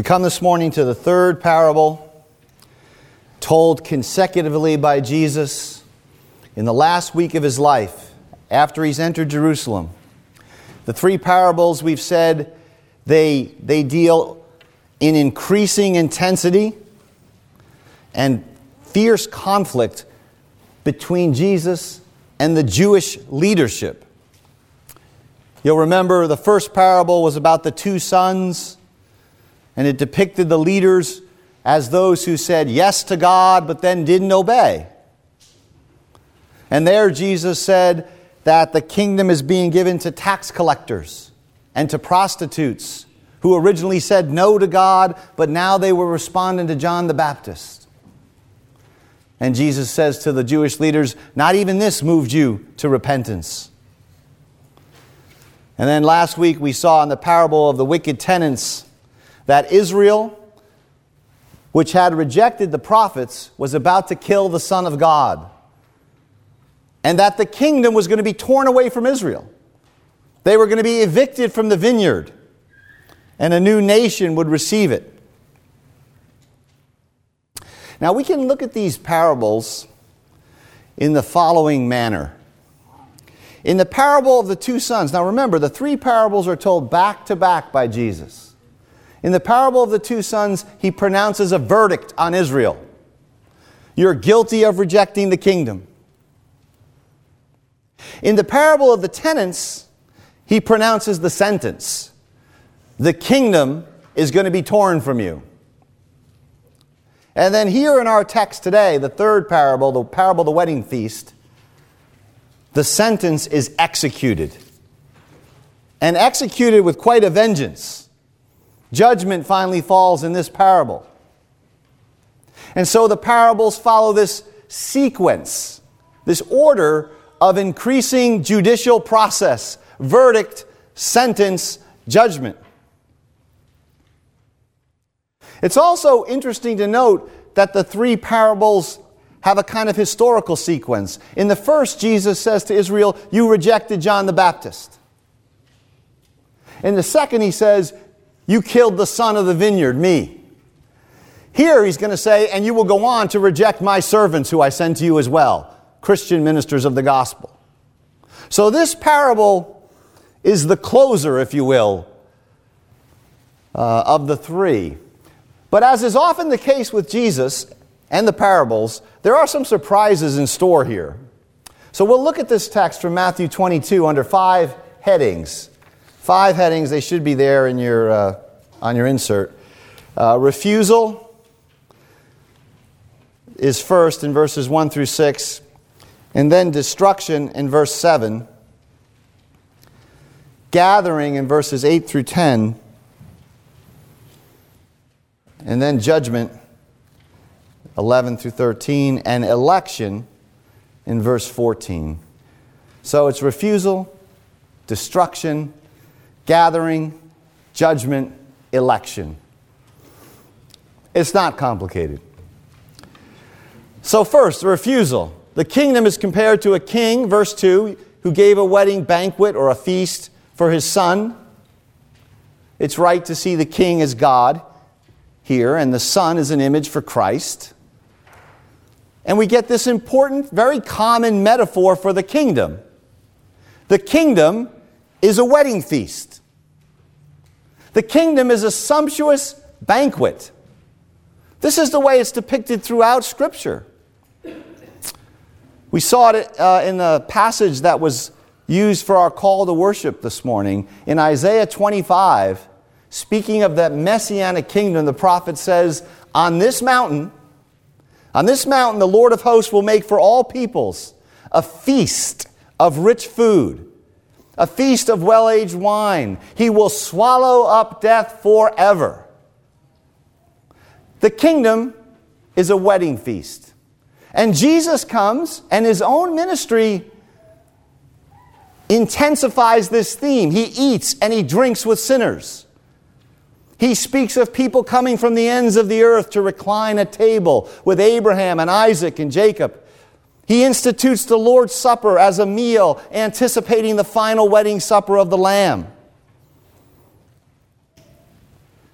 We come this morning to the third parable told consecutively by Jesus in the last week of his life after he's entered Jerusalem. The three parables we've said they, they deal in increasing intensity and fierce conflict between Jesus and the Jewish leadership. You'll remember the first parable was about the two sons, and it depicted the leaders as those who said yes to God but then didn't obey. And there Jesus said that the kingdom is being given to tax collectors and to prostitutes who originally said no to God, but now they were responding to John the Baptist. And Jesus says to the Jewish leaders, Not even this moved you to repentance. And then last week we saw in the parable of the wicked tenants that Israel, which had rejected the prophets, was about to kill the Son of God. And that the kingdom was going to be torn away from Israel. They were going to be evicted from the vineyard, and a new nation would receive it. Now, we can look at these parables in the following manner. In the parable of the two sons, now remember, the three parables are told back to back by Jesus. In the parable of the two sons, he pronounces a verdict on Israel. You're guilty of rejecting the kingdom. In the parable of the tenants, he pronounces the sentence The kingdom is going to be torn from you. And then here in our text today, the third parable, the parable of the wedding feast, the sentence is executed. And executed with quite a vengeance. Judgment finally falls in this parable. And so the parables follow this sequence, this order of increasing judicial process, verdict, sentence, judgment. It's also interesting to note that the three parables have a kind of historical sequence. In the first, Jesus says to Israel, You rejected John the Baptist. In the second, he says, You killed the son of the vineyard, me. Here, he's going to say, And you will go on to reject my servants who I send to you as well, Christian ministers of the gospel. So, this parable is the closer, if you will, uh, of the three. But as is often the case with Jesus and the parables, there are some surprises in store here. So we'll look at this text from Matthew 22 under five headings. Five headings, they should be there in your, uh, on your insert. Uh, refusal is first in verses 1 through 6, and then destruction in verse 7, gathering in verses 8 through 10 and then judgment, 11 through 13, and election in verse 14. So it's refusal, destruction, gathering, judgment, election. It's not complicated. So, first, the refusal. The kingdom is compared to a king, verse 2, who gave a wedding banquet or a feast for his son. It's right to see the king as God here, and the Son is an image for Christ. And we get this important, very common metaphor for the kingdom. The kingdom is a wedding feast. The kingdom is a sumptuous banquet. This is the way it's depicted throughout Scripture. We saw it uh, in the passage that was used for our call to worship this morning. In Isaiah 25, Speaking of that messianic kingdom, the prophet says, On this mountain, on this mountain, the Lord of hosts will make for all peoples a feast of rich food, a feast of well aged wine. He will swallow up death forever. The kingdom is a wedding feast. And Jesus comes, and his own ministry intensifies this theme. He eats and he drinks with sinners. He speaks of people coming from the ends of the earth to recline at table with Abraham and Isaac and Jacob. He institutes the Lord's Supper as a meal, anticipating the final wedding supper of the Lamb.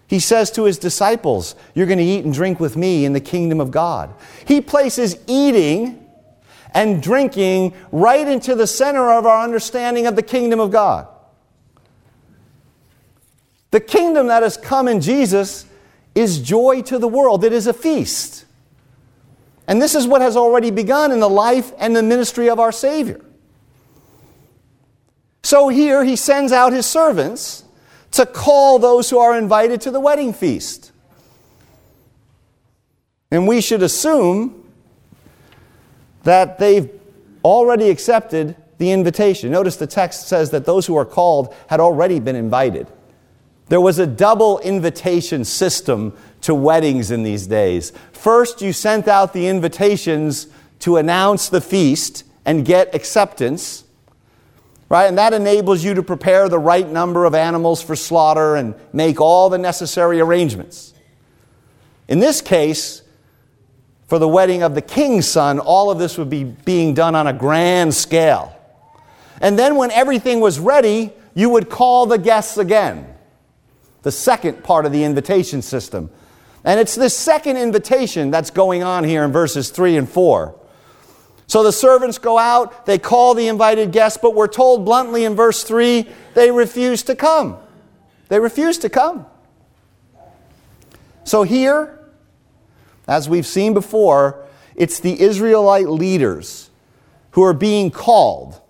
He says to his disciples, You're going to eat and drink with me in the kingdom of God. He places eating and drinking right into the center of our understanding of the kingdom of God. The kingdom that has come in Jesus is joy to the world, it is a feast. And this is what has already begun in the life and the ministry of our Savior. So here he sends out his servants to call those who are invited to the wedding feast. And we should assume that they've already accepted the invitation. Notice the text says that those who are called had already been invited. There was a double invitation system to weddings in these days. First, you sent out the invitations to announce the feast and get acceptance, right? And that enables you to prepare the right number of animals for slaughter and make all the necessary arrangements. In this case, for the wedding of the king's son, all of this would be being done on a grand scale. And then, when everything was ready, you would call the guests again the second part of the invitation system. And it's this second invitation that's going on here in verses 3 and 4. So the servants go out, they call the invited guests, but we're told bluntly in verse 3 they refuse to come. They refuse to come. So here, as we've seen before, it's the Israelite leaders who are being called,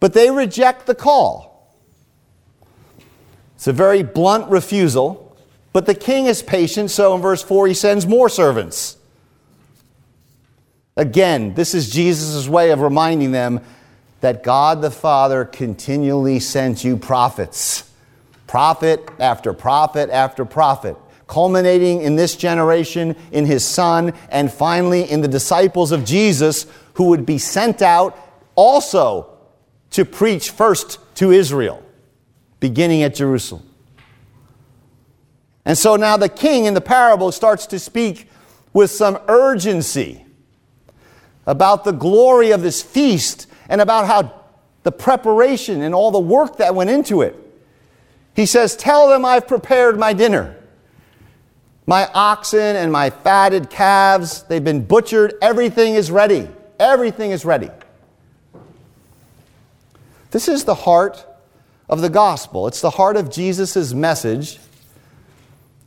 but they reject the call. It's a very blunt refusal, but the king is patient, so in verse 4 he sends more servants. Again, this is Jesus' way of reminding them that God the Father continually sent you prophets. Prophet after prophet after prophet, culminating in this generation in his Son, and finally in the disciples of Jesus who would be sent out also to preach first to Israel beginning at Jerusalem. And so now the king in the parable starts to speak with some urgency about the glory of this feast and about how the preparation and all the work that went into it. He says, Tell them I've prepared my dinner. My oxen and my fatted calves, they've been butchered. Everything is ready. Everything is ready. This is the heart of the gospel. It's the heart of Jesus' message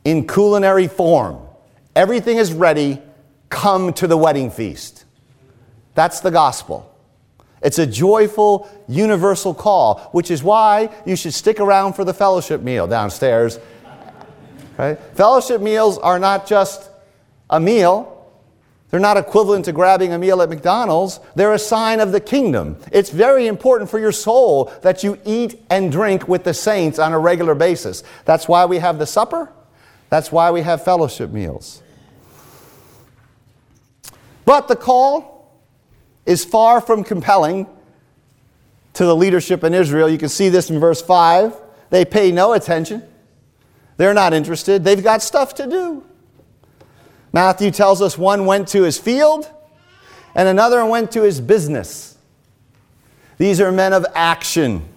in culinary form. Everything is ready. Come to the wedding feast. That's the gospel. It's a joyful, universal call, which is why you should stick around for the fellowship meal downstairs. Right? Fellowship meals are not just a meal, they're not equivalent to grabbing a meal at McDonald's. They're a sign of the kingdom. It's very important for your soul that you eat and drink with the saints on a regular basis. That's why we have the supper. That's why we have fellowship meals. But the call is far from compelling to the leadership in Israel. You can see this in verse 5. They pay no attention, they're not interested, they've got stuff to do. Matthew tells us one went to his field and another went to his business. These are men of action.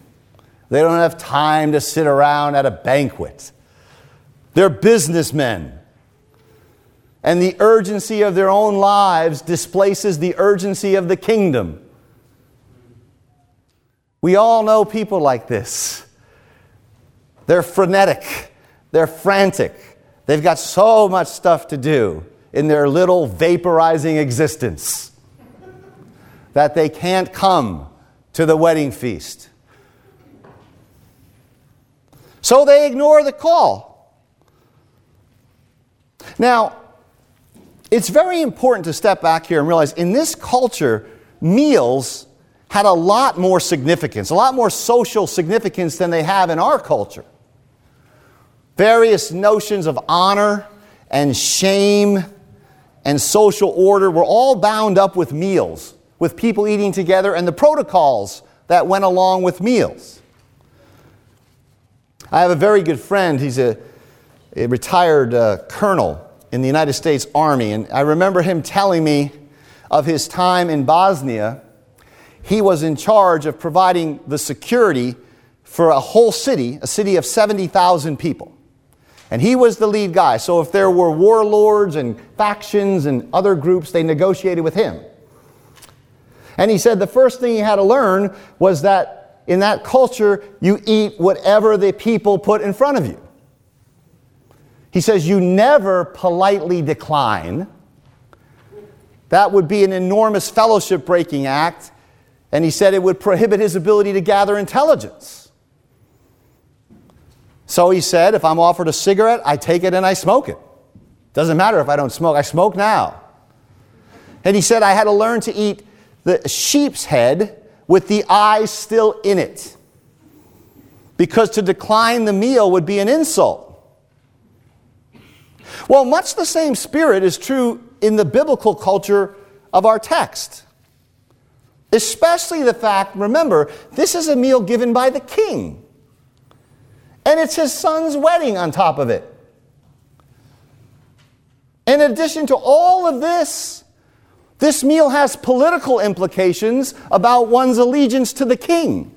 They don't have time to sit around at a banquet. They're businessmen. And the urgency of their own lives displaces the urgency of the kingdom. We all know people like this. They're frenetic, they're frantic. They've got so much stuff to do in their little vaporizing existence that they can't come to the wedding feast. So they ignore the call. Now, it's very important to step back here and realize in this culture, meals had a lot more significance, a lot more social significance than they have in our culture. Various notions of honor and shame and social order were all bound up with meals, with people eating together and the protocols that went along with meals. I have a very good friend. He's a, a retired uh, colonel in the United States Army, and I remember him telling me of his time in Bosnia. He was in charge of providing the security for a whole city, a city of 70,000 people. And he was the lead guy. So if there were warlords and factions and other groups, they negotiated with him. And he said the first thing he had to learn was that in that culture, you eat whatever the people put in front of you. He says you never politely decline. That would be an enormous fellowship breaking act. And he said it would prohibit his ability to gather intelligence. So he said, if I'm offered a cigarette, I take it and I smoke it. Doesn't matter if I don't smoke, I smoke now. And he said, I had to learn to eat the sheep's head with the eyes still in it. Because to decline the meal would be an insult. Well, much the same spirit is true in the biblical culture of our text. Especially the fact, remember, this is a meal given by the king. And it's his son's wedding on top of it. In addition to all of this, this meal has political implications about one's allegiance to the king.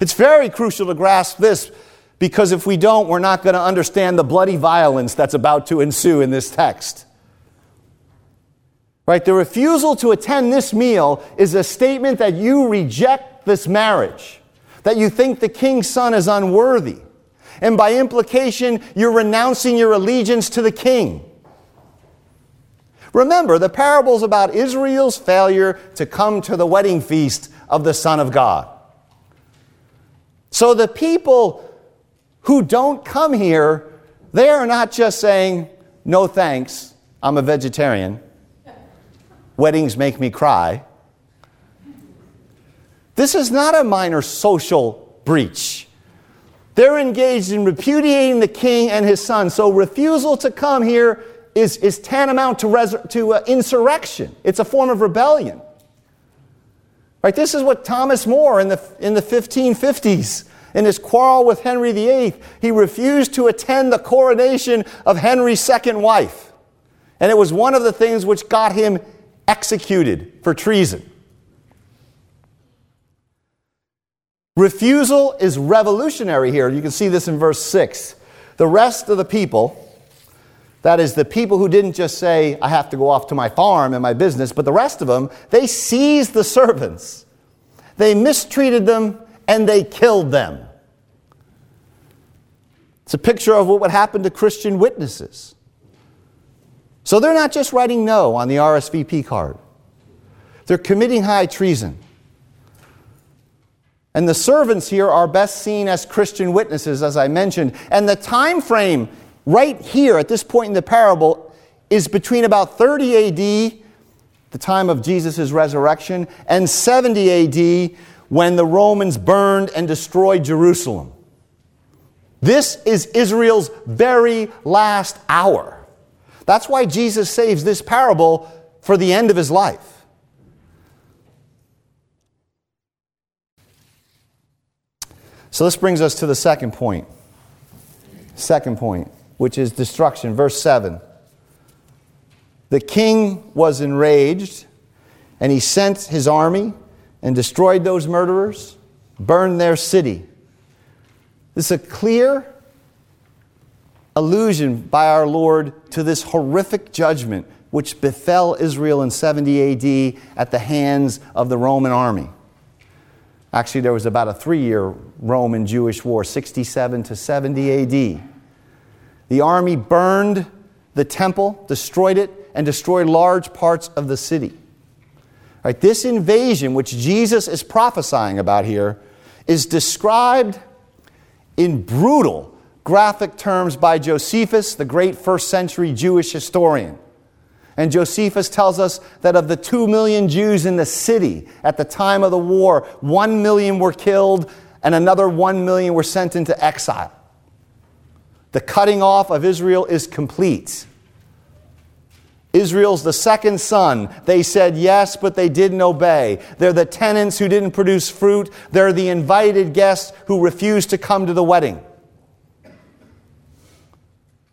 It's very crucial to grasp this because if we don't, we're not going to understand the bloody violence that's about to ensue in this text. Right? The refusal to attend this meal is a statement that you reject this marriage that you think the king's son is unworthy. And by implication, you're renouncing your allegiance to the king. Remember, the parable's about Israel's failure to come to the wedding feast of the Son of God. So the people who don't come here, they are not just saying, no thanks, I'm a vegetarian. Weddings make me cry. This is not a minor social breach. They're engaged in repudiating the king and his son. So refusal to come here is, is tantamount to, res- to uh, insurrection. It's a form of rebellion. Right? This is what Thomas More in the, in the 1550s, in his quarrel with Henry VIII, he refused to attend the coronation of Henry's second wife. And it was one of the things which got him executed for treason. Refusal is revolutionary here. You can see this in verse 6. The rest of the people, that is, the people who didn't just say, I have to go off to my farm and my business, but the rest of them, they seized the servants. They mistreated them and they killed them. It's a picture of what would happen to Christian witnesses. So they're not just writing no on the RSVP card, they're committing high treason. And the servants here are best seen as Christian witnesses, as I mentioned. And the time frame right here at this point in the parable is between about 30 AD, the time of Jesus' resurrection, and 70 AD when the Romans burned and destroyed Jerusalem. This is Israel's very last hour. That's why Jesus saves this parable for the end of his life. So this brings us to the second point. Second point, which is destruction. Verse 7. The king was enraged, and he sent his army and destroyed those murderers, burned their city. This is a clear allusion by our Lord to this horrific judgment which befell Israel in 70 AD at the hands of the Roman army. Actually, there was about a three year Roman Jewish war, 67 to 70 AD. The army burned the temple, destroyed it, and destroyed large parts of the city. Right, this invasion, which Jesus is prophesying about here, is described in brutal, graphic terms by Josephus, the great first century Jewish historian. And Josephus tells us that of the two million Jews in the city at the time of the war, one million were killed and another one million were sent into exile. The cutting off of Israel is complete. Israel's the second son. They said yes, but they didn't obey. They're the tenants who didn't produce fruit. They're the invited guests who refused to come to the wedding.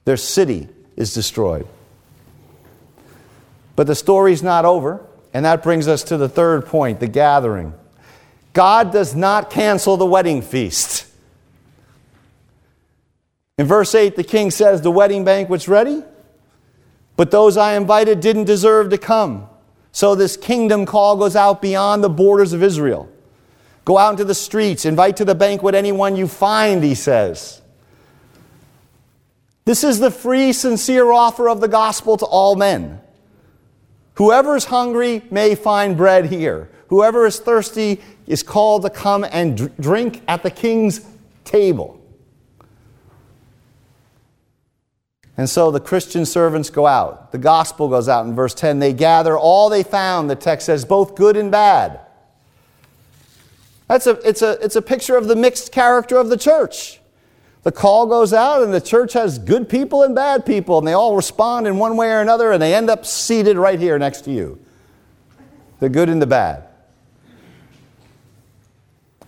Their city is destroyed. But the story's not over, and that brings us to the third point the gathering. God does not cancel the wedding feast. In verse 8, the king says, The wedding banquet's ready, but those I invited didn't deserve to come. So this kingdom call goes out beyond the borders of Israel. Go out into the streets, invite to the banquet anyone you find, he says. This is the free, sincere offer of the gospel to all men. Whoever is hungry may find bread here. Whoever is thirsty is called to come and drink at the king's table. And so the Christian servants go out. The gospel goes out in verse 10. They gather all they found, the text says, both good and bad. That's a, it's, a, it's a picture of the mixed character of the church. The call goes out, and the church has good people and bad people, and they all respond in one way or another, and they end up seated right here next to you the good and the bad.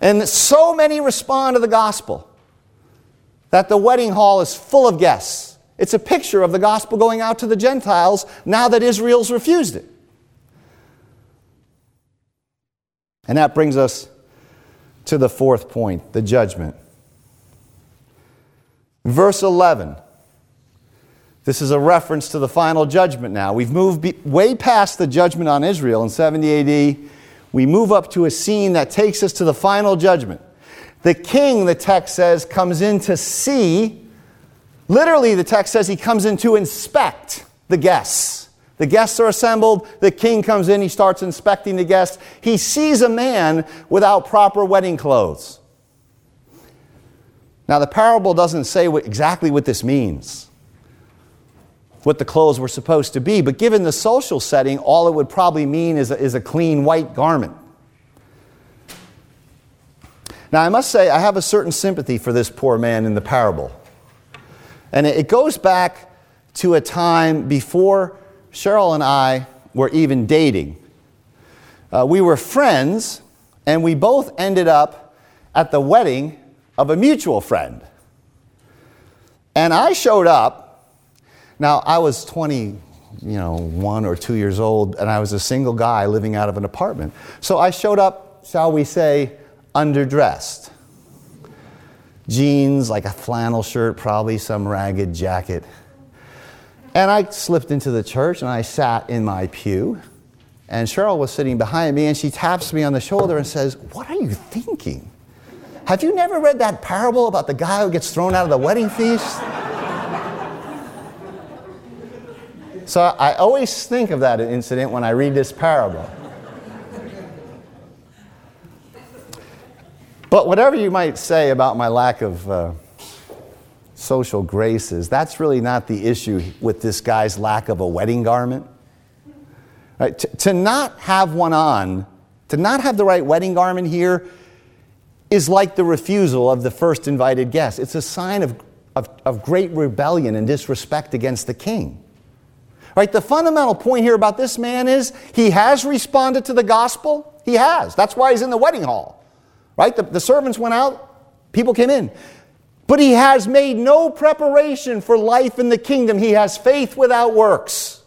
And so many respond to the gospel that the wedding hall is full of guests. It's a picture of the gospel going out to the Gentiles now that Israel's refused it. And that brings us to the fourth point the judgment. Verse 11. This is a reference to the final judgment now. We've moved be- way past the judgment on Israel in 70 AD. We move up to a scene that takes us to the final judgment. The king, the text says, comes in to see Literally, the text says he comes in to inspect the guests. The guests are assembled. The king comes in. He starts inspecting the guests. He sees a man without proper wedding clothes. Now, the parable doesn't say what, exactly what this means, what the clothes were supposed to be, but given the social setting, all it would probably mean is a, is a clean white garment. Now, I must say, I have a certain sympathy for this poor man in the parable. And it goes back to a time before Cheryl and I were even dating. Uh, we were friends, and we both ended up at the wedding of a mutual friend. And I showed up. Now, I was 20, you know, one or two years old, and I was a single guy living out of an apartment. So I showed up, shall we say, underdressed jeans, like a flannel shirt, probably some ragged jacket. And I slipped into the church and I sat in my pew. And Cheryl was sitting behind me and she taps me on the shoulder and says, What are you thinking? Have you never read that parable about the guy who gets thrown out of the wedding feast? so I always think of that incident when I read this parable. But whatever you might say about my lack of uh, social graces, that's really not the issue with this guy's lack of a wedding garment. Right? To, to not have one on, to not have the right wedding garment here, is like the refusal of the first invited guest. It's a sign of, of, of great rebellion and disrespect against the king. Right? The fundamental point here about this man is he has responded to the gospel. He has. That's why he's in the wedding hall. Right? The, the servants went out, people came in. But he has made no preparation for life in the kingdom. He has faith without works.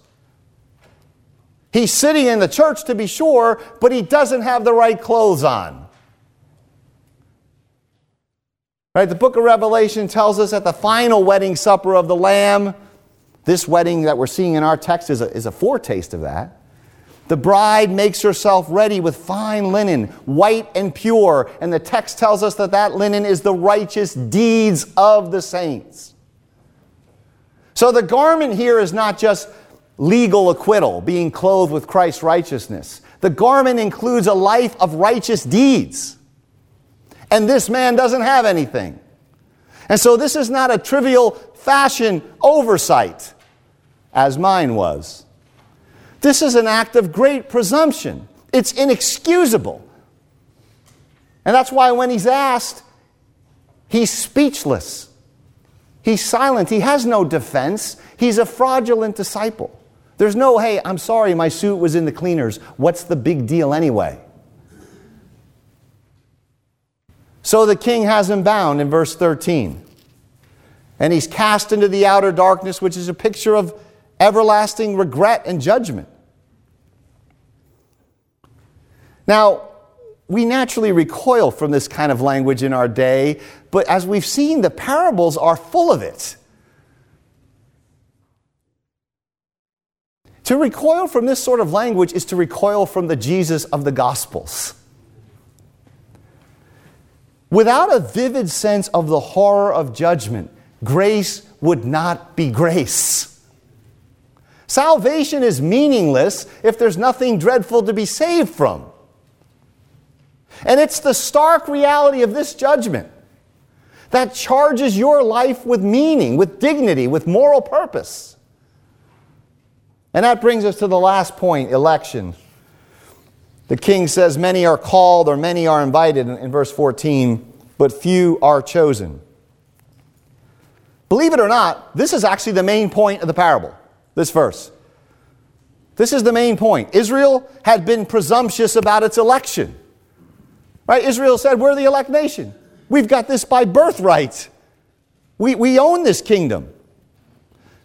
He's sitting in the church to be sure, but he doesn't have the right clothes on. Right? The book of Revelation tells us at the final wedding supper of the Lamb, this wedding that we're seeing in our text is a, is a foretaste of that. The bride makes herself ready with fine linen, white and pure, and the text tells us that that linen is the righteous deeds of the saints. So the garment here is not just legal acquittal, being clothed with Christ's righteousness. The garment includes a life of righteous deeds. And this man doesn't have anything. And so this is not a trivial fashion oversight, as mine was. This is an act of great presumption. It's inexcusable. And that's why when he's asked, he's speechless. He's silent. He has no defense. He's a fraudulent disciple. There's no, hey, I'm sorry, my suit was in the cleaners. What's the big deal anyway? So the king has him bound in verse 13. And he's cast into the outer darkness, which is a picture of everlasting regret and judgment. Now, we naturally recoil from this kind of language in our day, but as we've seen, the parables are full of it. To recoil from this sort of language is to recoil from the Jesus of the Gospels. Without a vivid sense of the horror of judgment, grace would not be grace. Salvation is meaningless if there's nothing dreadful to be saved from. And it's the stark reality of this judgment that charges your life with meaning, with dignity, with moral purpose. And that brings us to the last point election. The king says, Many are called or many are invited in, verse 14, but few are chosen. Believe it or not, this is actually the main point of the parable, this verse. This is the main point. Israel had been presumptuous about its election. Right? Israel said, We're the elect nation. We've got this by birthright. We, we own this kingdom.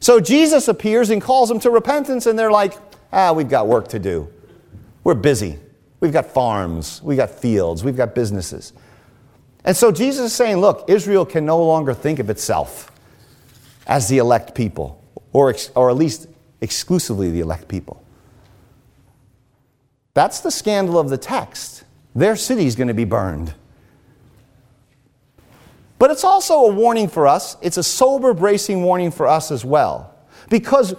So Jesus appears and calls them to repentance, and they're like, Ah, we've got work to do. We're busy. We've got farms, we've got fields, we've got businesses. And so Jesus is saying, Look, Israel can no longer think of itself as the elect people, or, or at least exclusively the elect people. That's the scandal of the text. Their city is going to be burned. But it's also a warning for us. It's a sober, bracing warning for us as well. Because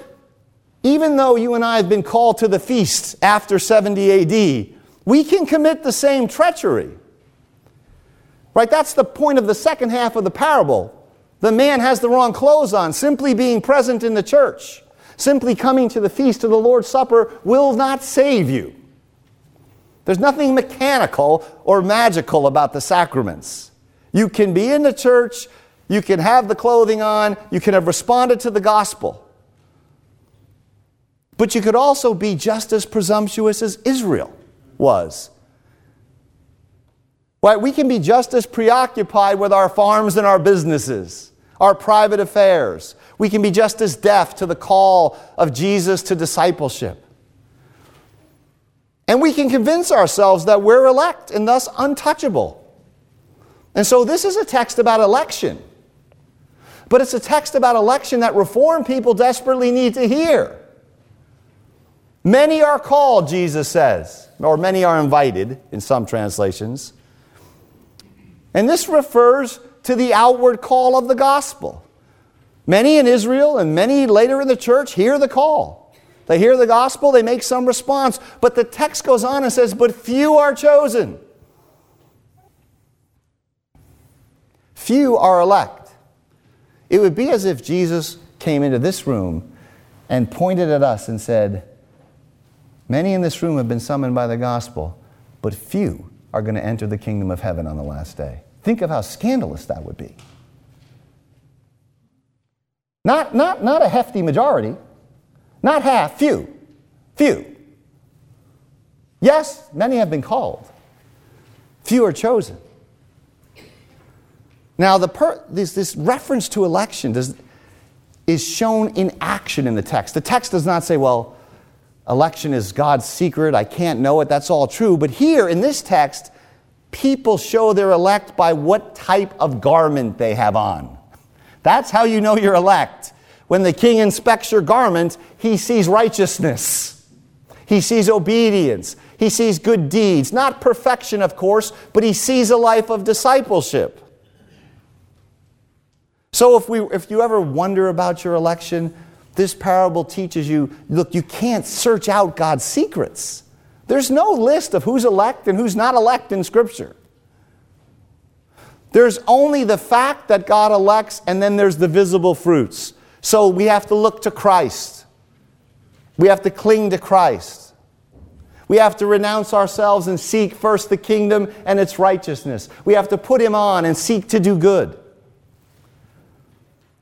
even though you and I have been called to the feast after 70 AD, we can commit the same treachery. Right? That's the point of the second half of the parable. The man has the wrong clothes on, simply being present in the church. Simply coming to the feast of the Lord's Supper will not save you. There's nothing mechanical or magical about the sacraments. You can be in the church, you can have the clothing on, you can have responded to the gospel. But you could also be just as presumptuous as Israel was. Right? We can be just as preoccupied with our farms and our businesses, our private affairs, we can be just as deaf to the call of Jesus to discipleship. And we can convince ourselves that we're elect and thus untouchable. And so this is a text about election. But it's a text about election that reformed people desperately need to hear. Many are called, Jesus says, or many are invited in some translations. And this refers to the outward call of the gospel. Many in Israel and many later in the church hear the call. They hear the gospel, they make some response, but the text goes on and says, But few are chosen. Few are elect. It would be as if Jesus came into this room and pointed at us and said, Many in this room have been summoned by the gospel, but few are going to enter the kingdom of heaven on the last day. Think of how scandalous that would be. Not, not, not a hefty majority, not half, few, few. Yes, many have been called, few are chosen. Now, the per, this, this reference to election does, is shown in action in the text. The text does not say, well, election is God's secret, I can't know it, that's all true. But here in this text, people show they're elect by what type of garment they have on. That's how you know you're elect. When the king inspects your garment, he sees righteousness. He sees obedience. He sees good deeds. Not perfection, of course, but he sees a life of discipleship. So if, we, if you ever wonder about your election, this parable teaches you look, you can't search out God's secrets. There's no list of who's elect and who's not elect in Scripture. There's only the fact that God elects, and then there's the visible fruits. So we have to look to Christ. We have to cling to Christ. We have to renounce ourselves and seek first the kingdom and its righteousness. We have to put Him on and seek to do good.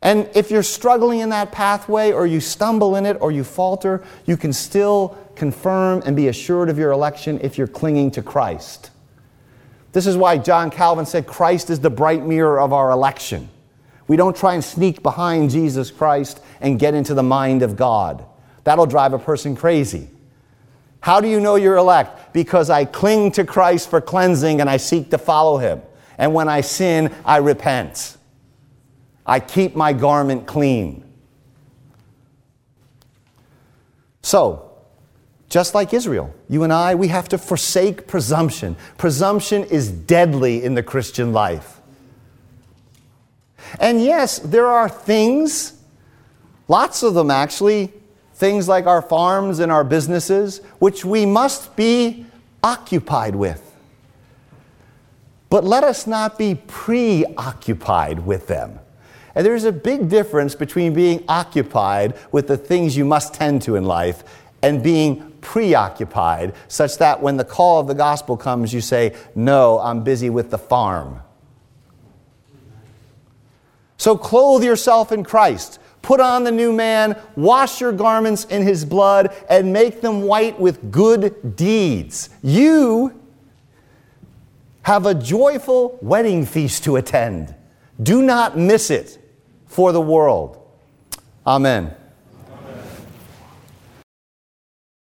And if you're struggling in that pathway, or you stumble in it, or you falter, you can still confirm and be assured of your election if you're clinging to Christ. This is why John Calvin said Christ is the bright mirror of our election. We don't try and sneak behind Jesus Christ and get into the mind of God. That'll drive a person crazy. How do you know you're elect? Because I cling to Christ for cleansing and I seek to follow him. And when I sin, I repent. I keep my garment clean. So, just like Israel, you and I, we have to forsake presumption. Presumption is deadly in the Christian life. And yes, there are things, lots of them actually, things like our farms and our businesses, which we must be occupied with. But let us not be preoccupied with them. And there's a big difference between being occupied with the things you must tend to in life and being preoccupied, such that when the call of the gospel comes, you say, No, I'm busy with the farm. So clothe yourself in Christ. Put on the new man, wash your garments in his blood, and make them white with good deeds. You have a joyful wedding feast to attend. Do not miss it for the world. Amen.